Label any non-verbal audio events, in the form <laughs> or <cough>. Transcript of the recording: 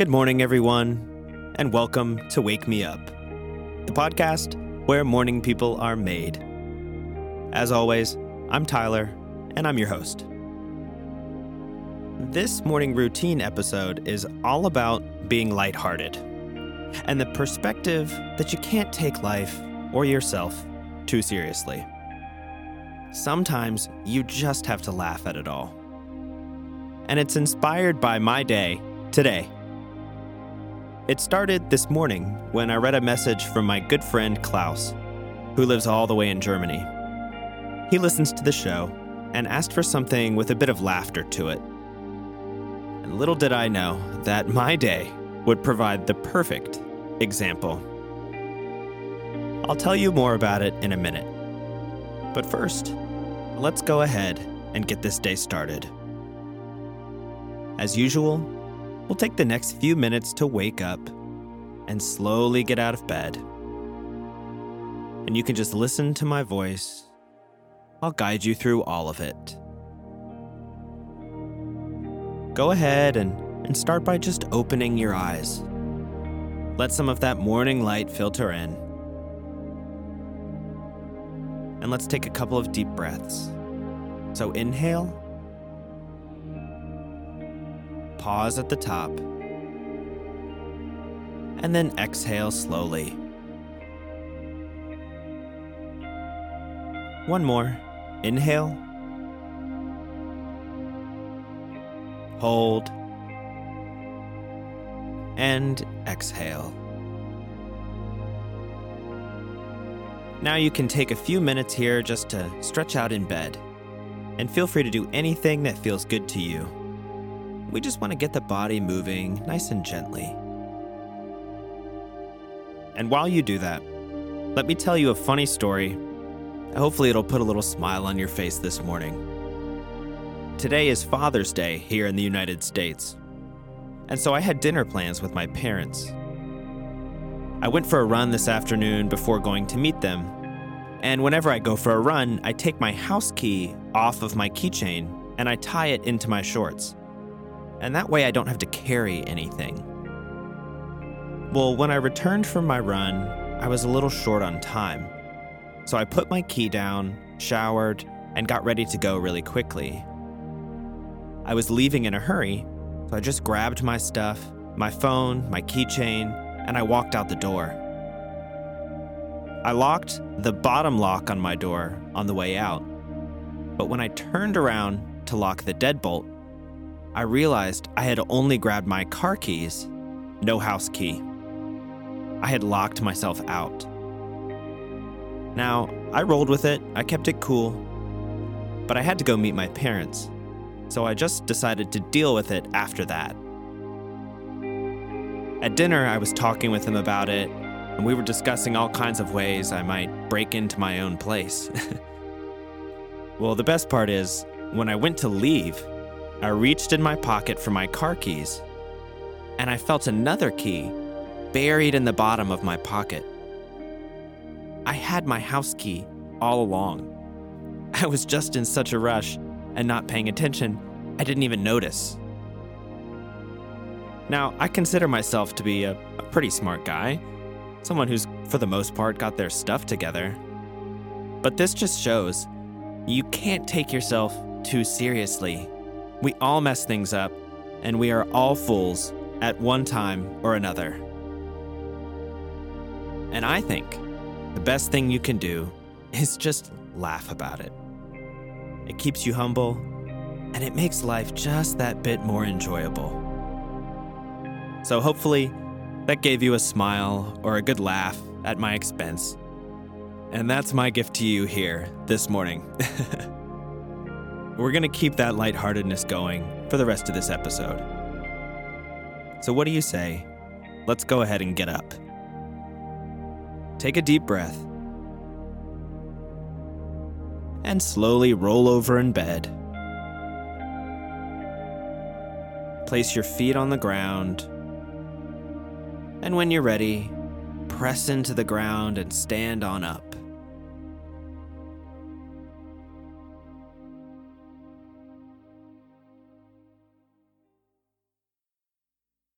Good morning, everyone, and welcome to Wake Me Up, the podcast where morning people are made. As always, I'm Tyler, and I'm your host. This morning routine episode is all about being lighthearted and the perspective that you can't take life or yourself too seriously. Sometimes you just have to laugh at it all. And it's inspired by my day today. It started this morning when I read a message from my good friend Klaus, who lives all the way in Germany. He listens to the show and asked for something with a bit of laughter to it. And little did I know that my day would provide the perfect example. I'll tell you more about it in a minute. But first, let's go ahead and get this day started. As usual, we'll take the next few minutes to wake up and slowly get out of bed. And you can just listen to my voice. I'll guide you through all of it. Go ahead and, and start by just opening your eyes. Let some of that morning light filter in. And let's take a couple of deep breaths. So inhale, pause at the top, and then exhale slowly. One more. Inhale, hold, and exhale. Now you can take a few minutes here just to stretch out in bed. And feel free to do anything that feels good to you. We just want to get the body moving nice and gently. And while you do that, let me tell you a funny story. Hopefully, it'll put a little smile on your face this morning. Today is Father's Day here in the United States, and so I had dinner plans with my parents. I went for a run this afternoon before going to meet them, and whenever I go for a run, I take my house key off of my keychain and I tie it into my shorts. And that way I don't have to carry anything. Well, when I returned from my run, I was a little short on time. So I put my key down, showered, and got ready to go really quickly. I was leaving in a hurry, so I just grabbed my stuff, my phone, my keychain, and I walked out the door. I locked the bottom lock on my door on the way out, but when I turned around to lock the deadbolt, I realized I had only grabbed my car keys, no house key. I had locked myself out. Now, I rolled with it, I kept it cool, but I had to go meet my parents, so I just decided to deal with it after that. At dinner, I was talking with them about it, and we were discussing all kinds of ways I might break into my own place. <laughs> well, the best part is, when I went to leave, I reached in my pocket for my car keys, and I felt another key buried in the bottom of my pocket. I had my house key all along. <laughs> I was just in such a rush and not paying attention, I didn't even notice. Now, I consider myself to be a, a pretty smart guy, someone who's, for the most part, got their stuff together. But this just shows you can't take yourself too seriously. We all mess things up, and we are all fools at one time or another. And I think the best thing you can do is just laugh about it. It keeps you humble, and it makes life just that bit more enjoyable. So hopefully, that gave you a smile or a good laugh at my expense. And that's my gift to you here this morning. <laughs> We're going to keep that lightheartedness going for the rest of this episode. So, what do you say? Let's go ahead and get up. Take a deep breath and slowly roll over in bed. Place your feet on the ground and when you're ready, press into the ground and stand on up.